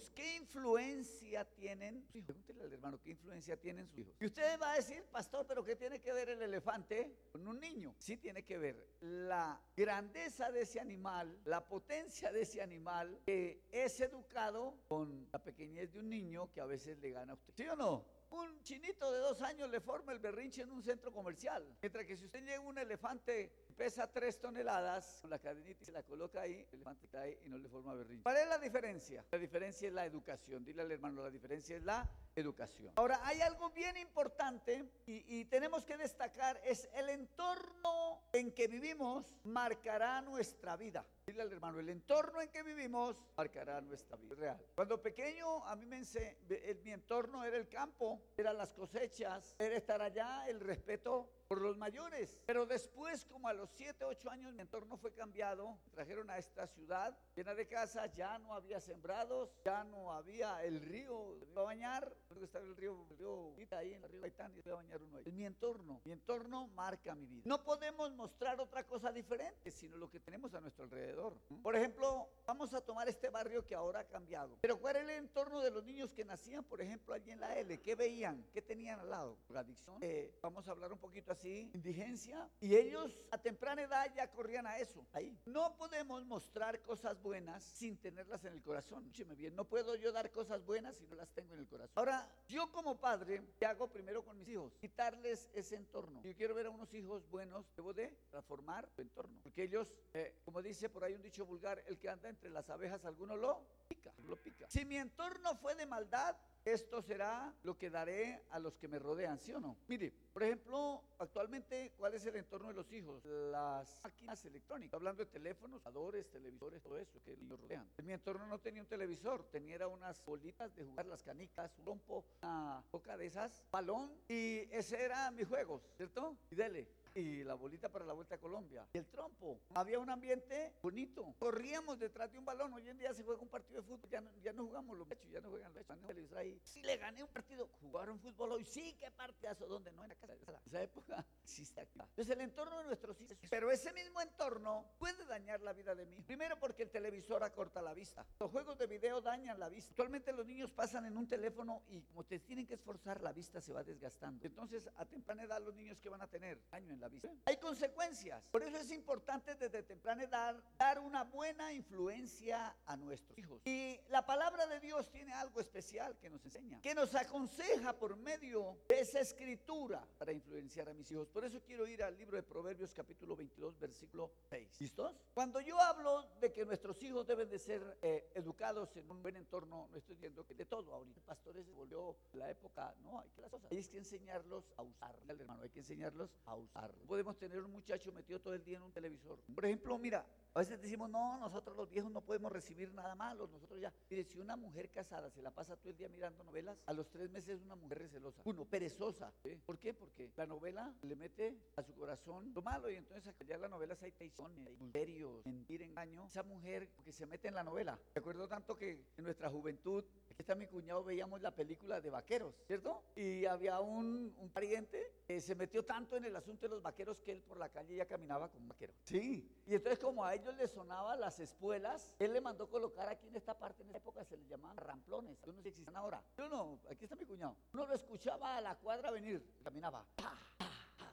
hijos, ¿qué influencia tienen sus hijos? Pregúntele al hermano, ¿qué influencia tienen sus hijos? Y usted va a decir, pastor, pero ¿qué tiene que ver el elefante con un niño? Sí tiene que ver la grandeza de ese animal, la potencia de ese animal que es educado con la pequeñez de un niño que a veces le gana a usted. ¿Sí o no? Un chinito de dos años le forma el berrinche en un centro comercial. Mientras que si usted llega un elefante pesa tres toneladas, con la cadenita y se la coloca ahí, el elefante cae y no le forma berrinche. ¿Cuál es la diferencia? La diferencia es la educación. Dile al hermano, la diferencia es la educación. Ahora, hay algo bien importante y, y tenemos que destacar, es el entorno en que vivimos marcará nuestra vida. Dile al hermano, el entorno en que vivimos marcará nuestra vida real. Cuando pequeño, a mí me enseñó, mi entorno era el campo, eran las cosechas, era estar allá, el respeto por los mayores. Pero después, como a los 7, 8 años, mi entorno fue cambiado. Me trajeron a esta ciudad llena de casas, ya no había sembrados, ya no había el río. Me iba a bañar, creo que estaba el río, el río ahí en el río Gaitán, y iba a bañar uno ahí. Es mi entorno, mi entorno marca mi vida. No podemos mostrar otra cosa diferente, sino lo que tenemos a nuestro alrededor. Por ejemplo, vamos a tomar este barrio que ahora ha cambiado. Pero ¿cuál era el entorno de los niños que nacían, por ejemplo, allí en la L? ¿Qué veían? ¿Qué tenían al lado? Adicción. Eh, vamos a hablar un poquito así indigencia. Y ellos a temprana edad ya corrían a eso. Ahí. No podemos mostrar cosas buenas sin tenerlas en el corazón. Escúcheme bien, no puedo yo dar cosas buenas si no las tengo en el corazón. Ahora, yo como padre, ¿qué hago primero con mis hijos? Quitarles ese entorno. Yo quiero ver a unos hijos buenos, debo de transformar su entorno. Porque ellos, eh, como dice por ahí un dicho vulgar, el que anda entre las abejas, alguno lo pica, lo pica. Si mi entorno fue de maldad, esto será lo que daré a los que me rodean, ¿sí o no? Mire, por ejemplo, actualmente, ¿cuál es el entorno de los hijos? Las máquinas electrónicas, hablando de teléfonos, adores, televisores, todo eso que los rodean. En mi entorno no tenía un televisor, tenía unas bolitas de jugar las canicas, un rompo, una boca de esas, balón, y ese era mi juego, ¿cierto? Y dele y la bolita para la vuelta a Colombia. Y el trompo. Había un ambiente bonito. Corríamos detrás de un balón. Hoy en día se juega un partido de fútbol. Ya no, ya no jugamos los mechos, ya no juegan los mechos. ahí. Sí, le gané un partido. Jugaron fútbol hoy. Sí, qué partidazo. ¿Dónde? No, en la casa. Esa época existe aquí. Es el entorno de nuestros hijos. Pero ese mismo entorno puede dañar la vida de mí. Primero porque el televisor acorta la vista. Los juegos de video dañan la vista. Actualmente los niños pasan en un teléfono y como te tienen que esforzar, la vista se va desgastando. Entonces, a temprana edad, los niños que van a tener daño en la vista. Hay consecuencias. Por eso es importante desde temprana edad dar una buena influencia a nuestros hijos. Y la palabra de Dios tiene algo especial que nos enseña, que nos aconseja por medio de esa escritura para influenciar a mis hijos. Por eso quiero ir al libro de Proverbios capítulo 22 versículo 6. ¿Listos? Cuando yo hablo de que nuestros hijos deben de ser eh, educados en un buen entorno, no estoy diciendo que de todo. Ahorita pastores volvió la época, no, hay que las cosas. Hay que enseñarlos a usar, hermano, hay que enseñarlos a usar. Podemos tener un muchacho metido todo el día en un televisor. Por ejemplo, mira, a veces decimos, no, nosotros los viejos no podemos recibir nada malo, nosotros ya. Mire, si una mujer casada se la pasa todo el día mirando novelas, a los tres meses es una mujer recelosa. Uno, perezosa. ¿Por qué? Porque la novela le mete a su corazón lo malo y entonces ya la novela hay traiciones, hay adulterios, mentir, engaño. Esa mujer que se mete en la novela. Recuerdo tanto que en nuestra juventud, está mi cuñado, veíamos la película de vaqueros, ¿cierto? Y había un, un pariente que se metió tanto en el asunto de los vaqueros que él por la calle ya caminaba como vaquero. Sí. Y entonces como a ellos les sonaba las espuelas, él le mandó colocar aquí en esta parte, en esa época se les llamaban ramplones. Yo no sé si existen ahora. Yo no, aquí está mi cuñado. Uno lo escuchaba a la cuadra venir, caminaba.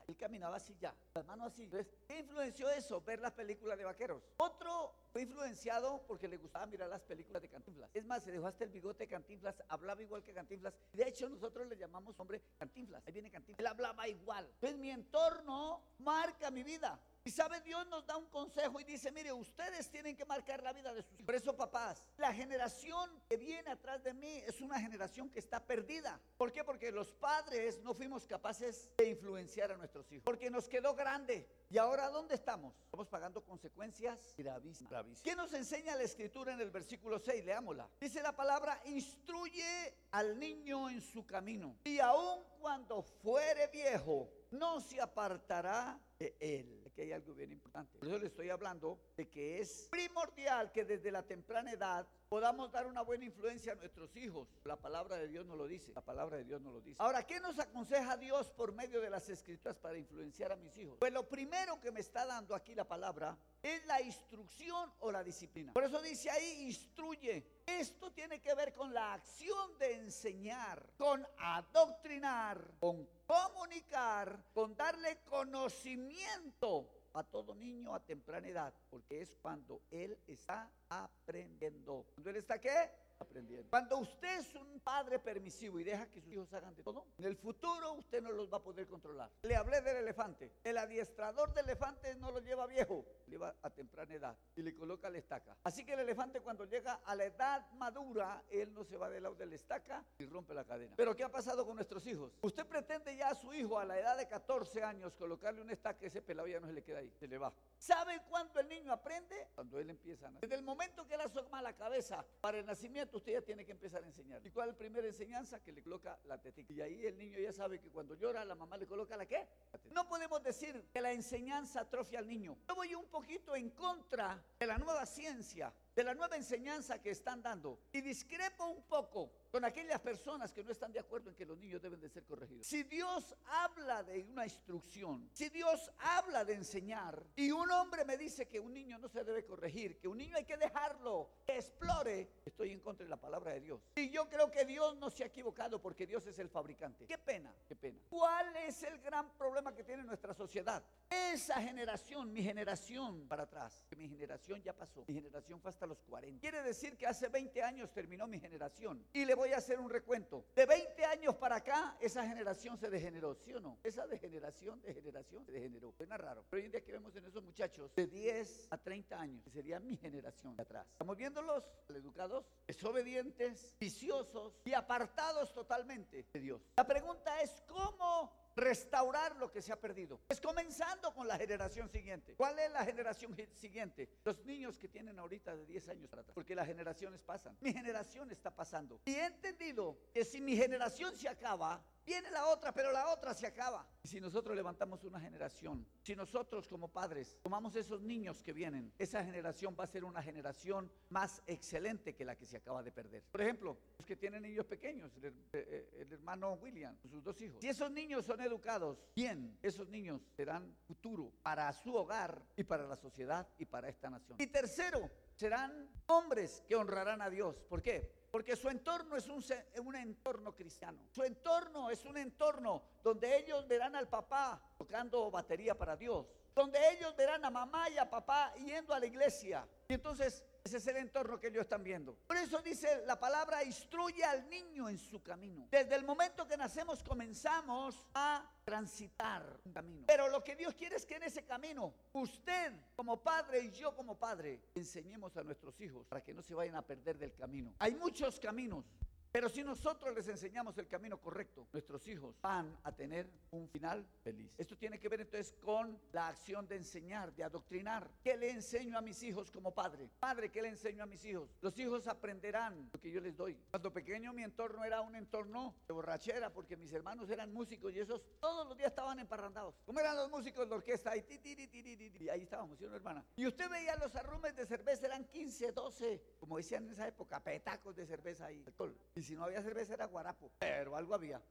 Él caminaba así ya, las manos así. Entonces, ¿qué influenció eso? Ver las películas de vaqueros. Otro fue influenciado porque le gustaba mirar las películas de Cantinflas. Es más, se dejó hasta el bigote de Cantinflas, hablaba igual que Cantinflas. De hecho, nosotros le llamamos hombre Cantinflas. Ahí viene Cantinflas. Él hablaba igual. Entonces, mi entorno marca mi vida. Y sabe, Dios nos da un consejo y dice, mire, ustedes tienen que marcar la vida de sus hijos. Por eso, papás, la generación que viene atrás de mí es una generación que está perdida. ¿Por qué? Porque los padres no fuimos capaces de influenciar a nuestros hijos. Porque nos quedó grande. ¿Y ahora dónde estamos? Estamos pagando consecuencias gravísimas. ¿Qué nos enseña la escritura en el versículo 6? Leámosla. Dice la palabra, instruye al niño en su camino. Y aun cuando fuere viejo, no se apartará de él. Aquí hay algo bien importante. Por eso le estoy hablando de que es primordial que desde la temprana edad podamos dar una buena influencia a nuestros hijos. La palabra de Dios nos lo dice. La palabra de Dios nos lo dice. Ahora, ¿qué nos aconseja Dios por medio de las escrituras para influenciar a mis hijos? Pues lo primero que me está dando aquí la palabra es la instrucción o la disciplina. Por eso dice ahí, instruye. Esto tiene que ver con la acción de enseñar, con adoctrinar, con comunicar, con darle conocimiento a todo niño a temprana edad, porque es cuando él está aprendiendo. ¿Cuando él está qué? Aprendiendo. Cuando usted es un padre permisivo y deja que sus hijos hagan de todo, en el futuro usted no los va a poder controlar. Le hablé del elefante. El adiestrador del elefante no lo lleva viejo, le lleva a temprana edad y le coloca la estaca. Así que el elefante cuando llega a la edad madura, él no se va del lado de la estaca y rompe la cadena. Pero ¿qué ha pasado con nuestros hijos? Usted pretende ya a su hijo a la edad de 14 años colocarle una estaca, ese pelado ya no se le queda ahí, se le va. ¿Sabe cuándo el niño aprende? Cuando él empieza a nacer. Desde el momento que él asoma la cabeza para el nacimiento, usted ya tiene que empezar a enseñar. ¿Y cuál es la primera enseñanza? Que le coloca la tetita. Y ahí el niño ya sabe que cuando llora, la mamá le coloca la qué? no podemos decir que la enseñanza atrofia al niño. Yo voy un poquito en contra de la nueva ciencia, de la nueva enseñanza que están dando. Y discrepo un poco con aquellas personas que no están de acuerdo en que los niños deben de ser corregidos. Si Dios habla de una instrucción, si Dios habla de enseñar y un hombre me dice que un niño no se debe corregir, que un niño hay que dejarlo que explore, estoy en contra de la palabra de Dios. Y yo creo que Dios no se ha equivocado porque Dios es el fabricante. Qué pena, qué pena. ¿Cuál es el gran problema que tiene nuestra sociedad? Esa generación, mi generación para atrás, mi generación ya pasó, mi generación fue hasta los 40. Quiere decir que hace 20 años terminó mi generación. Y le voy a hacer un recuento. De 20 años para acá, esa generación se degeneró, ¿sí o no? Esa degeneración, degeneración, se degeneró. Suena raro. Pero hoy en día que vemos en esos muchachos de 10 a 30 años, que sería mi generación de atrás. Estamos viéndolos educados, desobedientes, viciosos y apartados totalmente de Dios. La pregunta es, ¿cómo restaurar lo que se ha perdido. Es comenzando con la generación siguiente. ¿Cuál es la generación siguiente? Los niños que tienen ahorita de 10 años. Porque las generaciones pasan. Mi generación está pasando. Y he entendido que si mi generación se acaba, Viene la otra, pero la otra se acaba. Si nosotros levantamos una generación, si nosotros como padres tomamos esos niños que vienen, esa generación va a ser una generación más excelente que la que se acaba de perder. Por ejemplo, los que tienen niños pequeños, el, eh, el hermano William, sus dos hijos. Si esos niños son educados bien, esos niños serán futuro para su hogar y para la sociedad y para esta nación. Y tercero, serán hombres que honrarán a Dios. ¿Por qué? Porque su entorno es un, un, entorno cristiano. Su entorno es un entorno donde ellos verán al papá tocando batería para Dios. Donde ellos verán a mamá y a papá yendo a la iglesia. Y entonces ese es el entorno que ellos están viendo. Por eso dice la palabra, instruye al niño en su camino. Desde el momento que nacemos comenzamos a transitar un camino. Pero lo que Dios quiere es que en ese camino usted como padre y yo como padre enseñemos a nuestros hijos para que no se vayan a perder del camino. Hay muchos caminos. Pero si nosotros les enseñamos el camino correcto, nuestros hijos van a tener un final feliz. Esto tiene que ver entonces con la acción de enseñar, de adoctrinar. ¿Qué le enseño a mis hijos como padre? Padre, ¿qué le enseño a mis hijos? Los hijos aprenderán lo que yo les doy. Cuando pequeño mi entorno era un entorno de borrachera porque mis hermanos eran músicos y esos todos los días estaban emparrandados. ¿Cómo eran los músicos de orquesta? Y, y ahí estábamos, ¿sí, hermana? Y usted veía los arrumes de cerveza, eran 15, 12, como decían en esa época, petacos de cerveza y alcohol si no había cerveza era guarapo, pero algo había.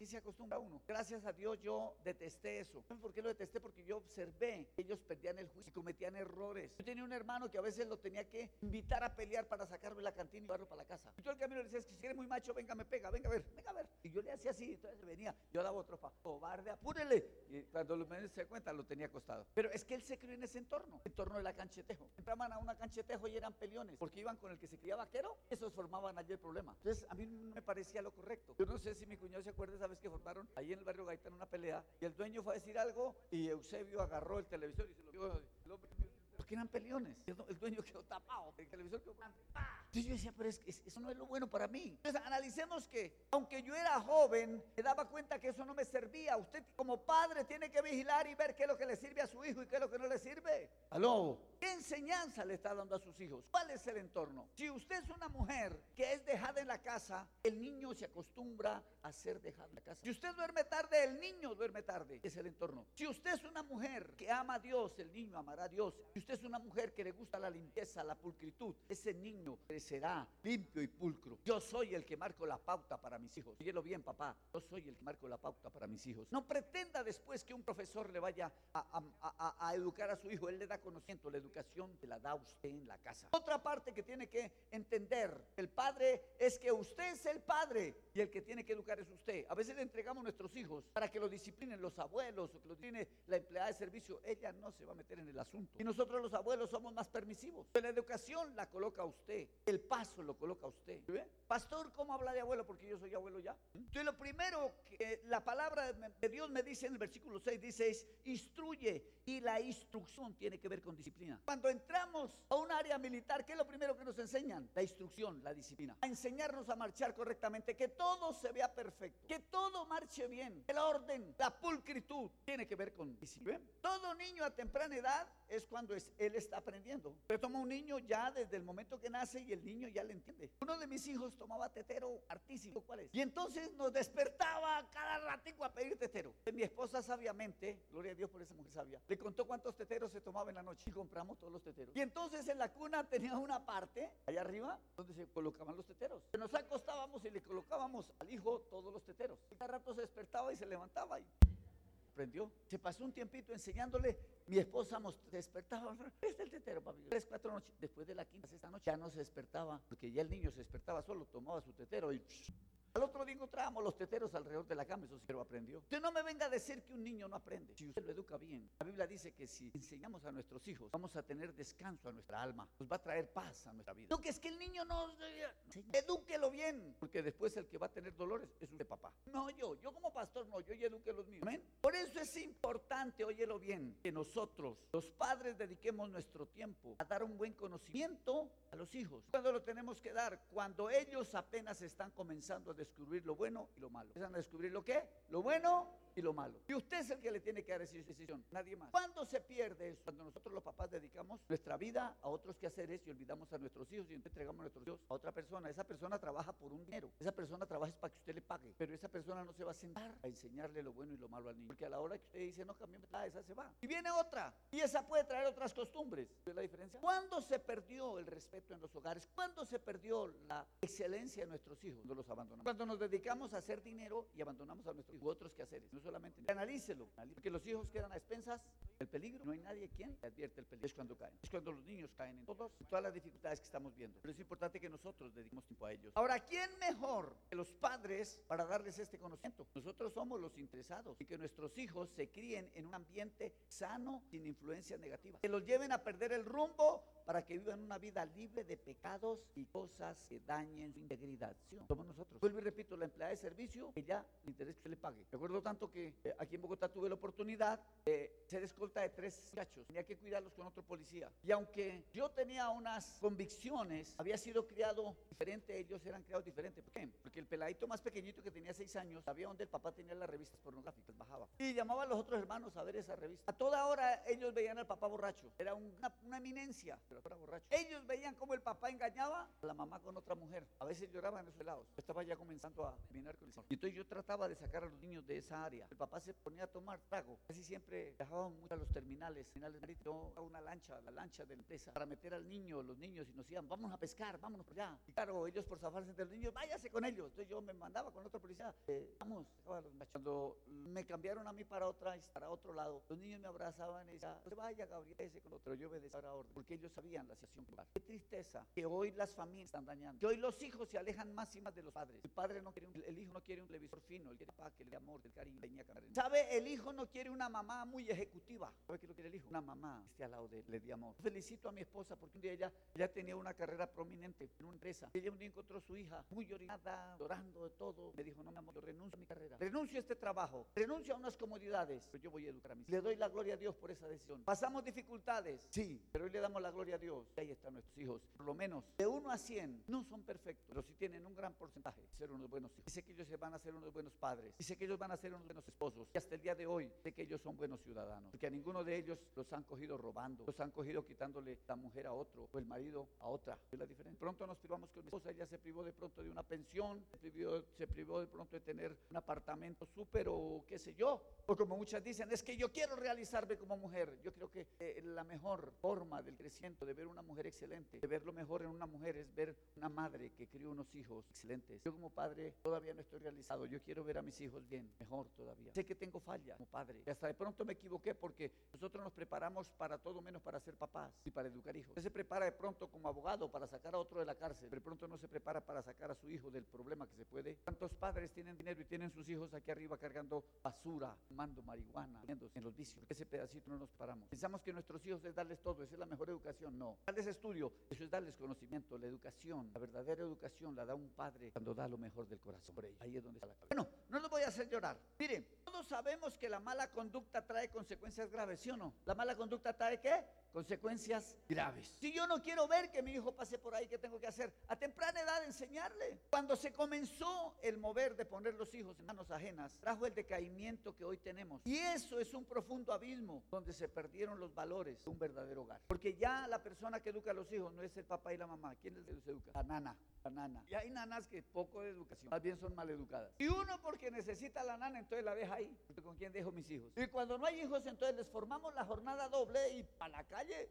¿Qué, se acostumbra uno? Gracias a Dios yo detesté eso. por qué lo detesté? Porque yo observé que ellos perdían el juicio y cometían errores. Yo tenía un hermano que a veces lo tenía que invitar a pelear para sacarme la cantina y llevarlo para la casa. Y yo el camino le decía, si eres muy macho, venga, me pega, venga a ver, venga a ver. Y yo le hacía así, entonces venía, yo daba otro pa, cobarde, apúrele. Y cuando lo me se cuenta, lo tenía acostado. Pero es que él se crió en ese entorno, el entorno de la canchetejo. Entraban a una canchetejo y eran peleones, porque iban con el que se criaba vaquero, esos formaban allí el problema. Entonces a mí no me parecía lo correcto. Yo no sé si mi cuñado se acuerda esa vez que formaron ahí en el barrio Gaitán una pelea y el dueño fue a decir algo y Eusebio agarró el televisor y se lo dio. Porque eran peleones. El dueño quedó tapado. El televisor quedó Entonces yo decía, pero es que eso no es lo bueno para mí. Entonces analicemos que, aunque yo era joven, me daba cuenta que eso no me servía. Usted como padre tiene que vigilar y ver qué es lo que le sirve a su hijo y qué es lo que no le sirve. Aló. ¿Qué enseñanza le está dando a sus hijos? ¿Cuál es el entorno? Si usted es una mujer que es dejada en la casa, el niño se acostumbra a ser dejado en la casa. Si usted duerme tarde, el niño duerme tarde. Es el entorno. Si usted es una mujer que ama a Dios, el niño amará a Dios. Si usted es una mujer que le gusta la limpieza, la pulcritud, ese niño crecerá limpio y pulcro. Yo soy el que marco la pauta para mis hijos. Síguelo bien, papá. Yo soy el que marco la pauta para mis hijos. No pretenda después que un profesor le vaya a, educar a su hijo. Él le da conocimiento, educa educación la da usted en la casa. Otra parte que tiene que entender el padre es que usted es el padre y el que tiene que educar es usted. A veces le entregamos a nuestros hijos para que lo disciplinen los abuelos o que lo discipline la empleada de servicio. Ella no se va a meter en el asunto. Y nosotros los abuelos somos más permisivos. La educación la coloca usted. El paso lo coloca usted. Pastor, ¿cómo habla de abuelo? Porque yo soy abuelo ya. Entonces lo primero que la palabra de Dios me dice en el versículo 6 dice es instruye y la instrucción tiene que ver con disciplina. Cuando entramos a un área militar, ¿qué es lo primero que nos enseñan? La instrucción, la disciplina. A enseñarnos a marchar correctamente, que todo se vea perfecto, que todo marche bien. El orden, la pulcritud tiene que ver con disciplina. Todo niño a temprana edad es cuando él está aprendiendo. Pero toma un niño ya desde el momento que nace y el niño ya le entiende. Uno de mis hijos tomaba tetero artístico, ¿cuál es? Y entonces nos despertaba cada ratico a pedir tetero. Mi esposa sabiamente, gloria a Dios por esa mujer sabia, le contó cuántos teteros se tomaba en la noche y compramos todos los teteros. Y entonces en la cuna tenía una parte allá arriba donde se colocaban los teteros. Nos acostábamos y le colocábamos al hijo todos los teteros. Y cada rato se despertaba y se levantaba y prendió. Se pasó un tiempito enseñándole. Mi esposa despertaba. Este el tetero, papi. Tres, cuatro noches. Después de la quinta, sexta noche, ya no se despertaba. Porque ya el niño se despertaba solo, tomaba su tetero y al otro día encontrábamos los teteros alrededor de la cama, eso sí lo aprendió. Usted no me venga a decir que un niño no aprende, si usted lo educa bien. La Biblia dice que si enseñamos a nuestros hijos, vamos a tener descanso a nuestra alma, nos va a traer paz a nuestra vida. No, que es que el niño no, edúquelo bien, porque después el que va a tener dolores es usted papá. No yo, yo como pastor no, yo ya eduque los míos. ¿Amén? Por eso es importante, óyelo bien, que nosotros, los padres, dediquemos nuestro tiempo a dar un buen conocimiento a los hijos. Cuando lo tenemos que dar, cuando ellos apenas están comenzando a descubrir lo bueno y lo malo. Empiezan a descubrir lo que, lo bueno y lo malo. Y usted es el que le tiene que dar esa decisión, nadie más. ¿Cuándo se pierde eso? Cuando nosotros los papás dedicamos nuestra vida a otros quehaceres y olvidamos a nuestros hijos y entregamos a nuestros hijos a otra persona. Esa persona trabaja por un dinero. Esa persona trabaja para que usted le pague. Pero esa persona no se va a sentar a enseñarle lo bueno y lo malo al niño. Porque a la hora que usted dice, no, cambiemos, ah, esa se va. Y viene otra. Y esa puede traer otras costumbres. ¿Ves la diferencia? ¿Cuándo se perdió el respeto en los hogares? ¿Cuándo se perdió la excelencia de nuestros hijos? Cuando los abandonamos. Cuando nos dedicamos a hacer dinero y abandonamos a nuestros otros quehaceres. No solamente. Analícelo. Porque los hijos quedan a expensas del peligro. No hay nadie quien advierte el peligro. Es cuando caen. Es cuando los niños caen en todos, todas las dificultades que estamos viendo. Pero es importante que nosotros dediquemos tiempo a ellos. Ahora, ¿quién mejor que los padres para darles este conocimiento? Nosotros somos los interesados y que nuestros hijos se críen en un ambiente sano, sin influencias negativas. Que los lleven a perder el rumbo para que vivan una vida libre de pecados y cosas que dañen su integridad. Somos nosotros. Vuelvo y repito, la empleada de servicio, que ya le interesa que le pague. Recuerdo tanto que eh, aquí en Bogotá tuve la oportunidad de ser escolta de tres muchachos. Tenía que cuidarlos con otro policía. Y aunque yo tenía unas convicciones, había sido criado diferente, ellos eran criados diferentes. ¿Por qué? Porque el peladito más pequeñito que tenía seis años sabía dónde el papá tenía las revistas pornográficas, bajaba. Y llamaba a los otros hermanos a ver esa revista. A toda hora ellos veían al papá borracho. Era una, una eminencia, pero era borracho. Ellos veían cómo el papá engañaba a la mamá con otra mujer. A veces lloraban en esos lados. Yo estaba ya comenzando a terminar con eso. Y entonces yo trataba de sacar a los niños de esa área. El papá se ponía a tomar trago. Casi siempre viajaban mucho a los terminales, terminales marítimos, a una lancha, la lancha de la empresa, para meter al niño, los niños, y nos decían, vamos a pescar, vámonos por allá. Y claro, ellos por zafarse de los niños, váyase con ellos. Entonces yo me mandaba con otro policía, eh, vamos, cuando me cambiaron a mí para otra, para otro lado, los niños me abrazaban y decían, se vaya Gabriel, ese con otro, yo obedecía la orden, porque ellos sabían la situación Qué tristeza que hoy las familias están dañando, que hoy los hijos se alejan más y más de los padres. El padre no quiere un, el hijo no quiere un televisor fino, quiere paz, que le amor, el cariño, ¿Sabe? El hijo no quiere una mamá muy ejecutiva. ¿Sabe qué lo quiere el hijo? Una mamá esté al lado de él, le dé amor. Felicito a mi esposa porque un día ella ya tenía una carrera prominente en una empresa. Ella un día encontró a su hija muy llorada, llorando de todo. Me dijo, no, mi amor, yo renuncio a mi carrera. Renuncio a este trabajo. Renuncio a unas comodidades. Pero yo voy a educar a mis hijos. Le doy la gloria a Dios por esa decisión. Pasamos dificultades. Sí. Pero hoy le damos la gloria a Dios. Y ahí están nuestros hijos. Por lo menos de 1 a 100 no son perfectos, pero sí tienen un gran porcentaje de ser unos buenos hijos. Dice que ellos van a ser unos buenos padres. Dice que ellos van a ser unos buenos esposos. Y hasta el día de hoy sé que ellos son buenos ciudadanos. Porque a ninguno de ellos los han cogido robando. Los han cogido quitándole la mujer a otro o el marido a otra. Es la diferencia. Pronto nos privamos con mi esposa. Ella se privó de pronto de una pensión. Se privó, se privó de pronto de tener un apartamento súper o qué sé yo. O como muchas dicen, es que yo quiero realizarme como mujer. Yo creo que eh, la mejor forma del crecimiento, de ver una mujer excelente, de ver lo mejor en una mujer, es ver una madre que crió unos hijos excelentes. Yo como padre todavía no estoy realizado. Yo quiero ver a mis hijos bien, mejor todavía. Sé que tengo falla como padre. Y hasta de pronto me equivoqué porque nosotros nos preparamos para todo menos para ser papás y para educar hijos. Usted se prepara de pronto como abogado para sacar a otro de la cárcel, pero de pronto no se prepara para sacar a su hijo del problema que se puede. ¿Cuántos padres tienen dinero y tienen sus hijos aquí arriba cargando basura, fumando marihuana, en los vicios? Ese pedacito no nos paramos. Pensamos que nuestros hijos es darles todo, esa es la mejor educación. No. Darles estudio, eso es darles conocimiento. La educación, la verdadera educación la da un padre cuando da lo mejor del corazón Ahí es donde está la cabeza. Bueno, no los voy a hacer llorar. Miren, sabemos que la mala conducta trae consecuencias graves, ¿sí o no? ¿La mala conducta trae qué? Consecuencias graves. Si yo no quiero ver que mi hijo pase por ahí, ¿qué tengo que hacer? A temprana edad enseñarle. Cuando se comenzó el mover de poner los hijos en manos ajenas, trajo el decaimiento que hoy tenemos. Y eso es un profundo abismo donde se perdieron los valores de un verdadero hogar. Porque ya la persona que educa a los hijos no es el papá y la mamá. ¿Quién es el que los educa? La nana. La nana. Y hay nanas que poco de educación, más bien son mal educadas. Y uno porque necesita la nana, entonces la deja ahí. ¿Con quién dejo mis hijos? Y cuando no hay hijos, entonces les formamos la jornada doble y para la calle allez,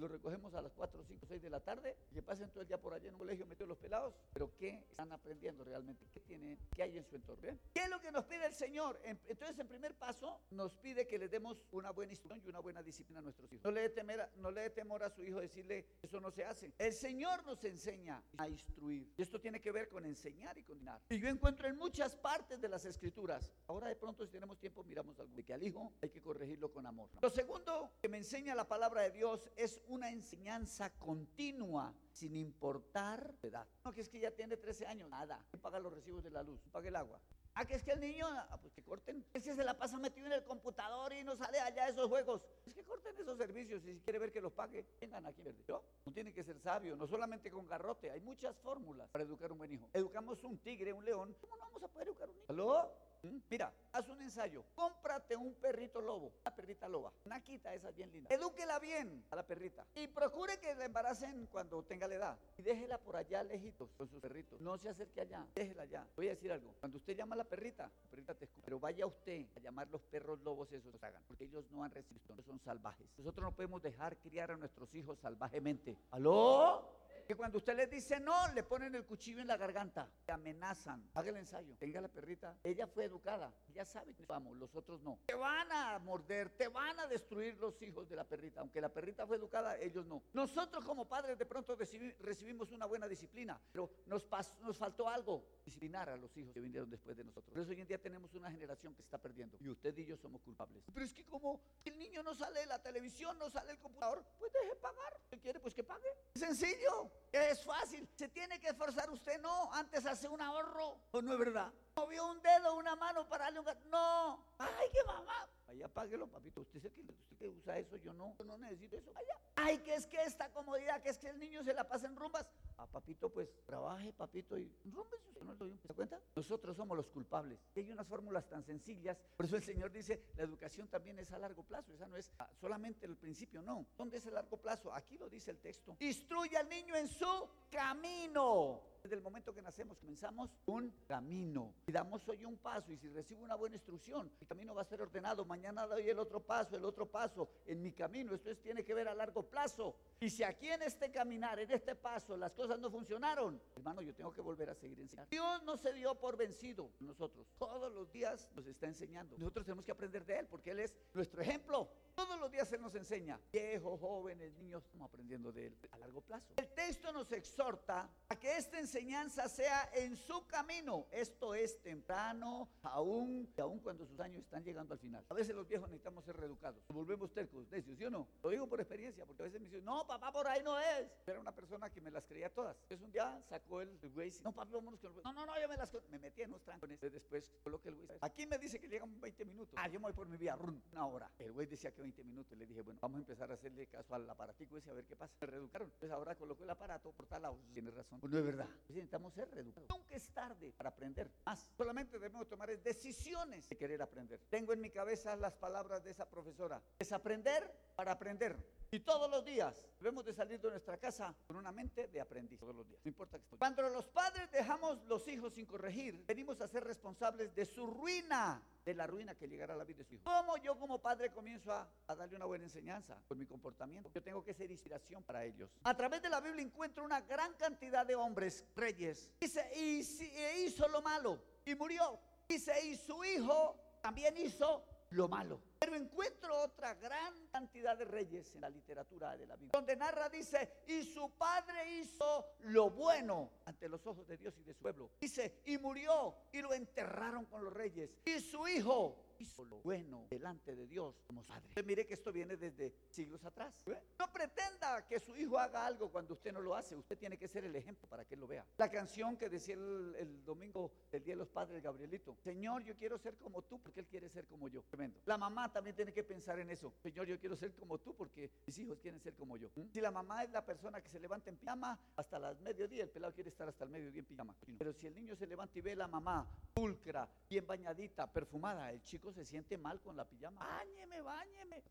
lo recogemos a las 4, 5, 6 de la tarde, que pasen todo el día por allá en un colegio metidos los pelados, pero ¿qué están aprendiendo realmente? ¿Qué, tiene, qué hay en su entorno? ¿Qué es lo que nos pide el Señor? Entonces, en primer paso, nos pide que le demos una buena instrucción y una buena disciplina a nuestros hijos. No le dé, no le dé temor a su hijo decirle, eso no se hace. El Señor nos enseña a instruir. Y esto tiene que ver con enseñar y condenar. Y yo encuentro en muchas partes de las escrituras, ahora de pronto si tenemos tiempo miramos algo, de que al hijo hay que corregirlo con amor. Lo segundo que me enseña la palabra de Dios es una enseñanza continua sin importar edad. No, que es que ya tiene 13 años, nada. Paga los recibos de la luz, paga el agua. Ah, que es que el niño, ah, pues que corten. Es que se la pasa metido en el computador y no sale allá esos juegos. Es que corten esos servicios y si quiere ver que los pague, vengan aquí. ¿Yo? No tiene que ser sabio, no solamente con garrote. Hay muchas fórmulas para educar un buen hijo. Educamos un tigre, un león. ¿Cómo no vamos a poder educar un niño? ¿Aló? Mira, haz un ensayo. Cómprate un perrito lobo, una perrita loba, una quita esa bien linda. Edúquela bien a la perrita y procure que la embaracen cuando tenga la edad. Y déjela por allá lejitos con sus perritos. No se acerque allá, déjela allá. Voy a decir algo. Cuando usted llama a la perrita, la perrita te escucha. Pero vaya usted a llamar los perros lobos esos hagan, porque ellos no han resistido, son salvajes. Nosotros no podemos dejar criar a nuestros hijos salvajemente. ¿Aló? Que cuando usted les dice no, le ponen el cuchillo en la garganta, te amenazan. Haga el ensayo, tenga la perrita. Ella fue educada, ella sabe que vamos, los otros no. Te van a morder, te van a destruir los hijos de la perrita. Aunque la perrita fue educada, ellos no. Nosotros como padres de pronto recibimos una buena disciplina, pero nos, nos faltó algo, disciplinar a los hijos que vinieron después de nosotros. Por eso hoy en día tenemos una generación que se está perdiendo y usted y yo somos culpables. Pero es que como el niño no sale de la televisión, no sale del computador, pues deje pagar. Si quiere, pues que pague. Sencillo. Es fácil. Se tiene que esforzar usted, no. Antes hace un ahorro. ¿O no es verdad? Movió un dedo, una mano para darle un gato. No. Ay, qué mamá. Vaya, páguelo, papito. Usted sé que usted que usa eso, yo no. Yo no necesito eso. Vaya. Ay, que es que esta comodidad, que es que el niño se la pasa en rumbas. A papito, pues trabaje, papito, y rumbes. ¿No se cuenta? Nosotros somos los culpables. Hay unas fórmulas tan sencillas. Por eso el Señor dice, la educación también es a largo plazo. Esa no es solamente el principio, no. ¿Dónde es el largo plazo? Aquí lo dice el texto. Instruye al niño en su camino. Desde el momento que nacemos comenzamos un camino y damos hoy un paso y si recibo una buena instrucción, el camino va a ser ordenado, mañana doy el otro paso, el otro paso en mi camino, esto es, tiene que ver a largo plazo. Y si aquí en este caminar, en este paso, las cosas no funcionaron, hermano, yo tengo que volver a seguir enseñando. Dios no se dio por vencido nosotros, todos los días nos está enseñando. Nosotros tenemos que aprender de Él porque Él es nuestro ejemplo. Todos los días Él nos enseña. Viejos, jóvenes, niños, estamos aprendiendo de Él a largo plazo. El texto nos exhorta a que esta enseñanza sea en su camino. Esto es temprano, aún, aún cuando sus años están llegando al final. A veces los viejos necesitamos ser reeducados. Nos volvemos tercos, necios, ¿sí o no? Lo digo por experiencia, porque a veces me dicen, no, papá, por ahí no es. Era una persona que me las creía todas. Entonces un día sacó el güey, no, papi, vámonos con el güey. No, no, no, yo me las... Me metí en unos trancones. Después coloqué el güey. Aquí me dice que llegan 20 minutos. Ah, yo me voy por mi vía, run, una hora. El güey decía que 20 minutos. Le dije, bueno, vamos a empezar a hacerle caso al aparatico ese a ver qué pasa. Me reeducaron. Entonces ahora colocó el aparato por tal lado. Tiene razón. Pues no es verdad. Necesitamos ser reeducados. Nunca es tarde para aprender más. Solamente debemos tomar decisiones de querer aprender. Tengo en mi cabeza las palabras de esa profesora. Es aprender para aprender. Y todos los días debemos de salir de nuestra casa con una mente de aprendiz. Todos los días. No importa que Cuando los padres dejamos los hijos sin corregir, venimos a ser responsables de su ruina de la ruina que llegará a la vida de su hijo. ¿Cómo yo como padre comienzo a, darle una buena enseñanza? Por mi comportamiento. Yo tengo que ser inspiración para ellos. A través de la Biblia encuentro una gran cantidad de hombres, reyes. Y, si- e hizo lo malo y murió. Dice, y su hijo también hizo lo malo. Pero encuentro otra gran cantidad de reyes en la literatura de la Biblia, donde narra, dice, y su padre hizo lo bueno ante los ojos de Dios y de su pueblo. Dice, y murió y lo enterraron con los reyes. Y su hijo hizo bueno delante de Dios como padre. Entonces, mire que esto viene desde siglos atrás. No pretenda que su hijo haga algo cuando usted no lo hace. Usted tiene que ser el ejemplo para que él lo vea. La canción que decía el, domingo del Día de los Padres, Gabrielito. Señor, yo quiero ser como tú porque él quiere ser como yo. Tremendo. La mamá también tiene que pensar en eso. Señor, yo quiero ser como tú porque mis hijos quieren ser como yo. ¿Mm? Si la mamá es la persona que se levanta en pijama hasta las mediodía, el pelado quiere estar hasta el mediodía en pijama. Pero si el niño se levanta y ve la mamá pulcra, bien bañadita, perfumada, el chico se siente mal con la pijama. Báñeme, báñeme.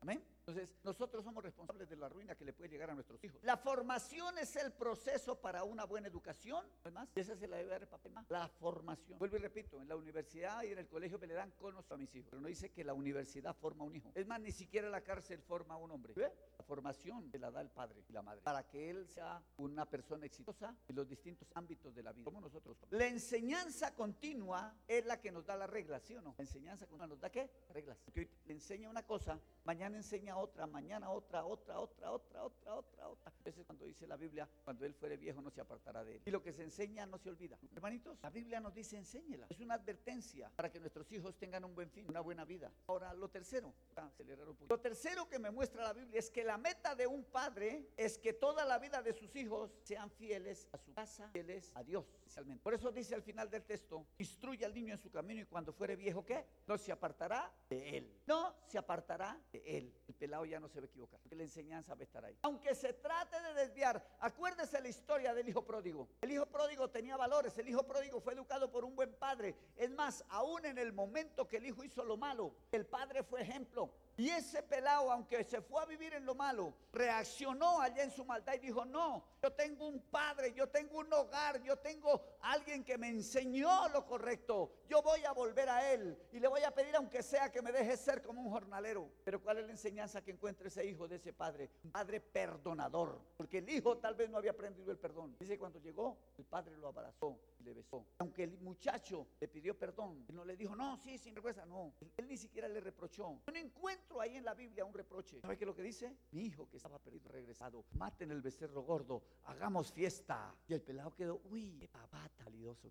Amén. Entonces, nosotros somos responsables de la ruina que le puede llegar a nuestros hijos. La formación es el proceso para una buena educación. Además, esa se la debe dar el y mamá. La formación. Vuelvo y repito, en la universidad y en el colegio me le dan conozco a mis hijos. Pero no dice que la universidad forma un hijo. Es más, ni siquiera la cárcel forma a un hombre. La formación se la da el padre y la madre. Para que él sea una persona exitosa en los distintos ámbitos de la vida. Como nosotros. La enseñanza continua es la que nos da las reglas, ¿sí o no? La enseñanza continua nos da qué? Reglas. Porque hoy enseña una cosa, mañana enseña mañana otra, otra, otra, otra, otra, otra, otra. Ese es cuando dice la Biblia, cuando él fuere viejo no se apartará de él. Y lo que se enseña no se olvida. Hermanitos, la Biblia nos dice enséñela. Es una advertencia para que nuestros hijos tengan un buen fin, una buena vida. Ahora, lo tercero, acelerar un poquito. Lo tercero que me muestra la Biblia es que la meta de un padre es que toda la vida de sus hijos sean fieles a su casa, fieles a Dios, especialmente. Por eso dice al final del texto, instruye al niño en su camino y cuando fuere viejo, ¿qué? No se apartará de él. No se apartará de él. El pelado ya no se va a equivocar, porque la enseñanza va a estar ahí. Aunque se trate de desviar, acuérdese la historia del hijo pródigo. El hijo pródigo tenía valores, el hijo pródigo fue educado por un buen padre. Es más, aún en el momento que el hijo hizo lo malo, el padre fue ejemplo. Y ese pelado, aunque se fue a vivir en lo malo, reaccionó allá en su maldad y dijo, no, yo tengo un padre, yo tengo un hogar, yo tengo alguien que me enseñó lo correcto. Yo voy a volver a él y le voy a pedir, aunque sea que me deje ser como un jornalero. Pero ¿cuál es la enseñanza que encuentra ese hijo de ese padre? Un padre perdonador. Porque el hijo tal vez no había aprendido el perdón. Dice, cuando llegó, el padre lo abrazó le besó. Aunque el muchacho le pidió perdón, él no le dijo, no, sí, sin vergüenza, no. Él, ni siquiera le reprochó. Yo no encuentro ahí en la Biblia un reproche. ¿Sabe qué es lo que dice? Mi hijo que estaba perdido, regresado. Maten el becerro gordo, hagamos fiesta. Y el pelado quedó, uy, qué papá tan validoso.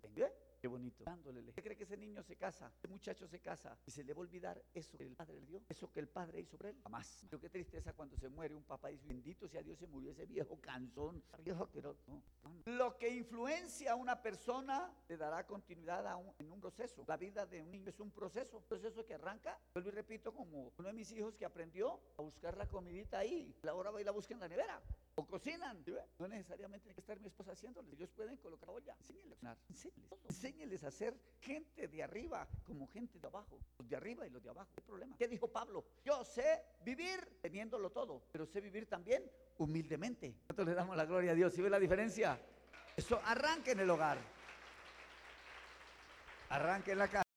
Qué bonito. Dándole. ¿Usted cree que ese niño se casa? Ese muchacho se casa y se le va a olvidar eso que el padre le dio? Eso que el padre hizo por él. Jamás. Pero qué tristeza cuando se muere un papá dice, bendito sea Dios, se murió ese viejo cansón. Viejo que no, no. Lo que influencia a una persona le dará continuidad a un- en un proceso. La vida de un niño es un proceso. Un proceso que arranca, vuelvo y repito, como uno de mis hijos que aprendió a buscar la comidita ahí. Ahora va y la busca en la nevera. O cocinan. No necesariamente tiene que estar mi esposa haciéndoles. Ellos pueden colocar olla. Enséñenles a cocinar. Enséñenles a ser gente de arriba como gente de abajo. Los de arriba y los de abajo. ¿Qué problema? ¿Qué dijo Pablo? Yo sé vivir teniéndolo todo, pero sé vivir también humildemente. Nosotros le damos la gloria a Dios. ¿Sí ve la diferencia? Eso arranca en el hogar. Arranca en la casa.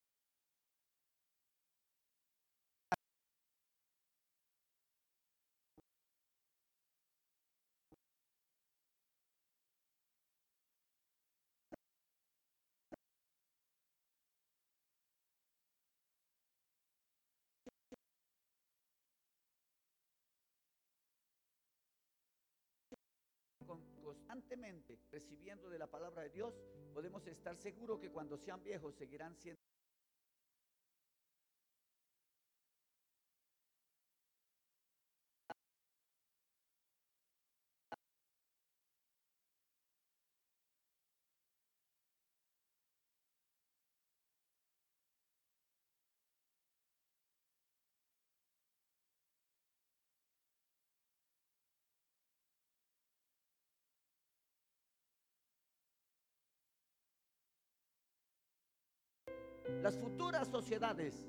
Recibiendo de la palabra de Dios, podemos estar seguros que cuando sean viejos seguirán siendo Las futuras sociedades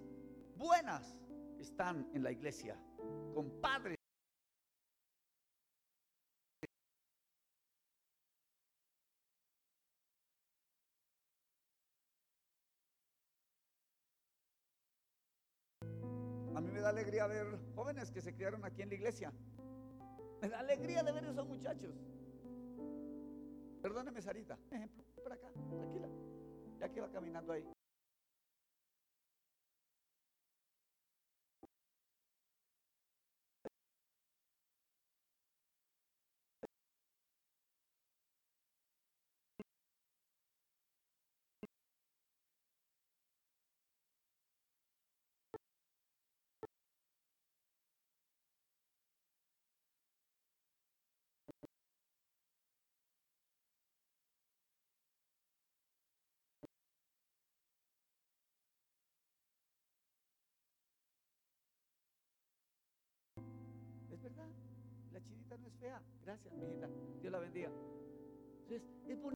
buenas están en la iglesia, con padres. da alegría ver jóvenes que se criaron aquí en la iglesia. Me da alegría de ver esos muchachos. Perdóneme, Sarita. Ejemplo, por acá, tranquila. Ya que va caminando ahí. Chinita no es fea. Gracias, mijita. Dios la bendiga. Entonces, es bonito.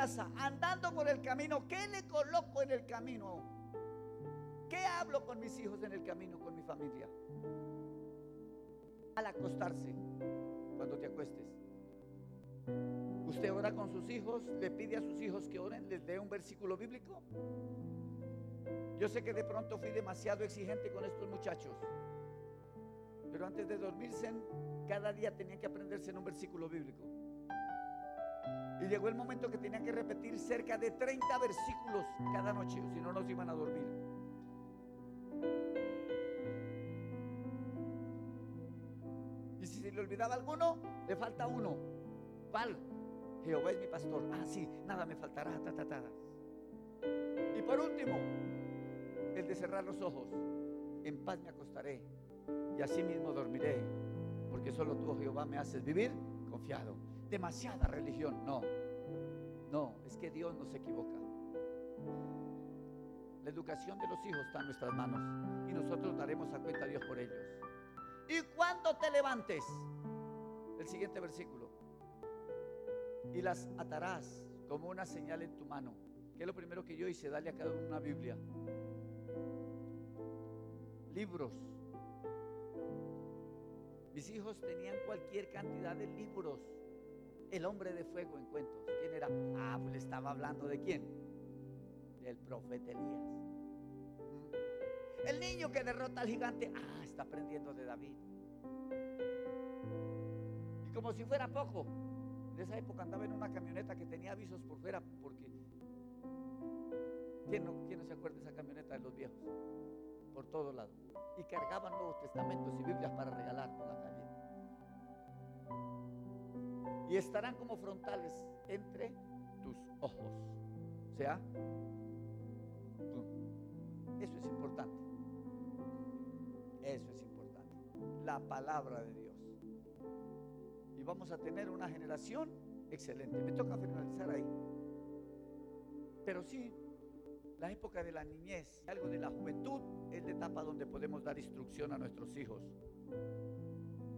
Andando por el camino, ¿qué le coloco en el camino? ¿Qué hablo con mis hijos en el camino, con mi familia? Al acostarse, cuando te acuestes. Usted ora con sus hijos, le pide a sus hijos que oren, les dé un versículo bíblico. Yo sé que de pronto fui demasiado exigente con estos muchachos, pero antes de dormirse, cada día tenían que aprenderse en un versículo bíblico. Y llegó el momento que tenían que repetir cerca de 30 versículos cada noche, si no nos iban a dormir. Y si se le olvidaba alguno, le falta uno. ¿Cuál? Jehová es mi pastor. Ah, sí, nada me faltará. Y por último, el de cerrar los ojos. En paz me acostaré y así mismo dormiré, porque solo tú, Jehová, me haces vivir confiado demasiada religión. No, no, es que Dios no se equivoca. La educación de los hijos está en nuestras manos y nosotros daremos a cuenta a Dios por ellos. Y cuando te levantes, el siguiente versículo, y las atarás como una señal en tu mano. Que es lo primero que yo hice? Darle a cada uno una Biblia. libros. Mis hijos tenían cualquier cantidad de libros. El hombre de fuego en cuentos. ¿Quién era? Ah, pues le estaba hablando de quién? Del profeta Elías. El niño que derrota al gigante. Ah, está aprendiendo de David. Y como si fuera poco. En esa época andaba en una camioneta que tenía avisos por fuera porque... ¿Quién no, quién no se acuerda de esa camioneta de los viejos? Por todos lados. Y cargaban Nuevos Testamentos y Biblias para regalar por la calle. Y estarán como frontales entre tus ojos. O sea, eso es importante. Eso es importante. La palabra de Dios. Y vamos a tener una generación excelente. Me toca finalizar ahí. Pero sí, la época de la niñez, algo de la juventud, es la etapa donde podemos dar instrucción a nuestros hijos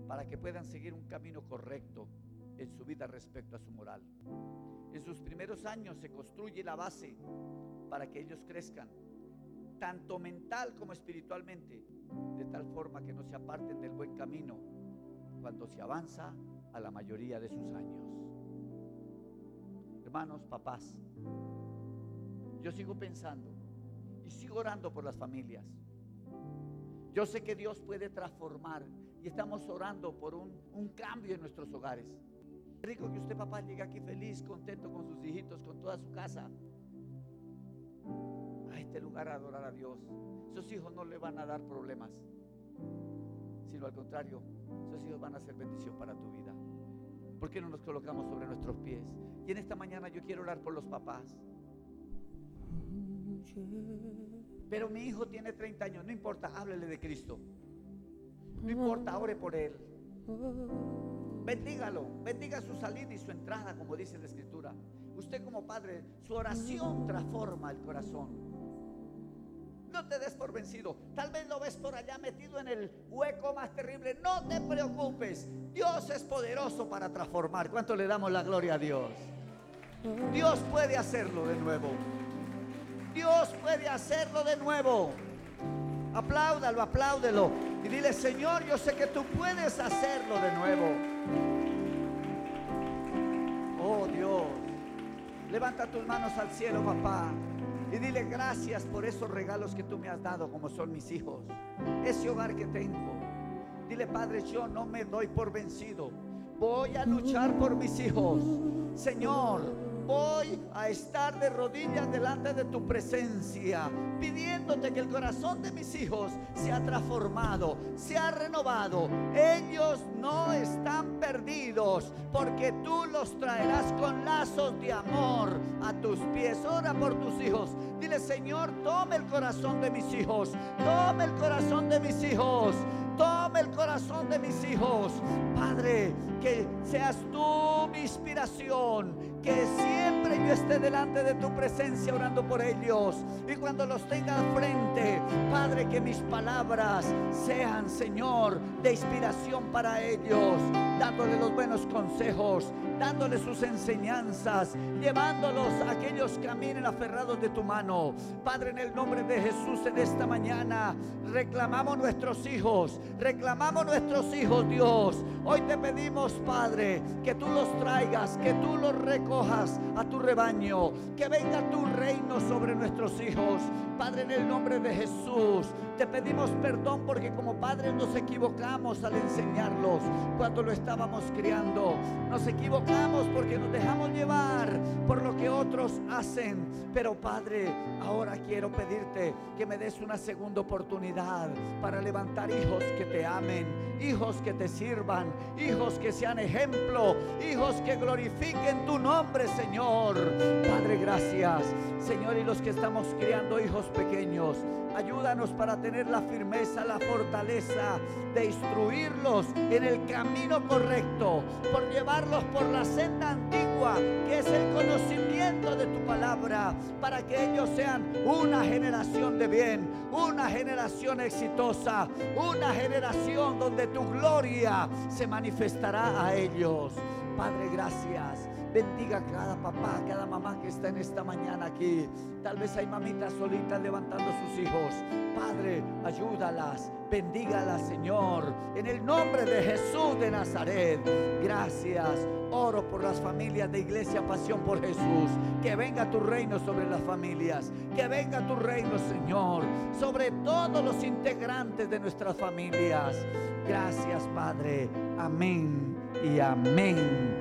para que puedan seguir un camino correcto en su vida respecto a su moral. En sus primeros años se construye la base para que ellos crezcan, tanto mental como espiritualmente, de tal forma que no se aparten del buen camino cuando se avanza a la mayoría de sus años. Hermanos, papás, yo sigo pensando y sigo orando por las familias. Yo sé que Dios puede transformar y estamos orando por un, un cambio en nuestros hogares. Rico que usted papá llegue aquí feliz, contento con sus hijitos, con toda su casa. A este lugar a adorar a Dios. Sus hijos no le van a dar problemas, sino al contrario, sus hijos van a ser bendición para tu vida. ¿Por qué no nos colocamos sobre nuestros pies? Y en esta mañana yo quiero orar por los papás. Pero mi hijo tiene 30 años, no importa, háblele de Cristo. No importa, ore por él. Bendígalo, bendiga su salida y su entrada, como dice la Escritura. Usted como padre, su oración transforma el corazón. No te des por vencido. Tal vez lo ves por allá metido en el hueco más terrible. No te preocupes. Dios es poderoso para transformar. ¿Cuánto le damos la gloria a Dios? Dios puede hacerlo de nuevo. Dios puede hacerlo de nuevo. Apláudalo, apláudelo. Y dile, Señor, yo sé que tú puedes hacerlo de nuevo. Oh Dios, levanta tus manos al cielo, papá. Y dile gracias por esos regalos que tú me has dado, como son mis hijos. Ese hogar que tengo. Dile, Padre, yo no me doy por vencido. Voy a luchar por mis hijos. Señor, voy a estar de rodillas delante de tu presencia, pidiéndote que el corazón de mis hijos sea transformado, sea renovado. Ellos no están perdidos, porque tú los traerás con lazos de amor a tus pies. Ora por tus hijos. Dile, Señor, tome el corazón de mis hijos. Tome el corazón de mis hijos. Tome el corazón de mis hijos. Padre, que seas tú mi inspiración. Que siempre yo esté delante de tu presencia orando por ellos. Y cuando los tenga al frente, Padre, que mis palabras sean, Señor, de inspiración para ellos. Dándole los buenos consejos, dándole sus enseñanzas, llevándolos a que caminen aferrados de tu mano. Padre, en el nombre de Jesús en esta mañana, reclamamos nuestros hijos, reclamamos nuestros hijos, Dios. Hoy te pedimos, Padre, que tú los traigas, que tú los recojas a tu rebaño, que venga tu reino sobre nuestros hijos. Padre, en el nombre de Jesús, te pedimos perdón porque como padres nos equivocamos al enseñarlos cuando lo estábamos criando. Nos equivocamos porque nos dejamos llevar por lo que otros hacen. Pero Padre, ahora quiero pedirte que me des una segunda oportunidad para levantar hijos que te amen, hijos que te sirvan, hijos que sean ejemplo, hijos que glorifiquen tu nombre, Señor. Padre, gracias. Señor, y los que estamos criando hijos pequeños, ayúdanos para tener la firmeza, la fortaleza de instruirlos en el camino correcto, por llevarlos por la senda antigua, que es el conocimiento de tu palabra, para que ellos sean una generación de bien, una generación exitosa, una generación donde tu gloria se manifestará a ellos. Padre, gracias Bendiga a cada papá, cada mamá que está en esta mañana aquí. Tal vez hay mamitas solitas levantando sus hijos. Padre, ayúdalas, bendígalas, Señor. En el nombre de Jesús de Nazaret. Gracias. Oro por las familias de Iglesia Pasión por Jesús. Que venga tu reino sobre las familias. Que venga tu reino, Señor, sobre todos los integrantes de nuestras familias. Gracias, Padre. Amén y amén.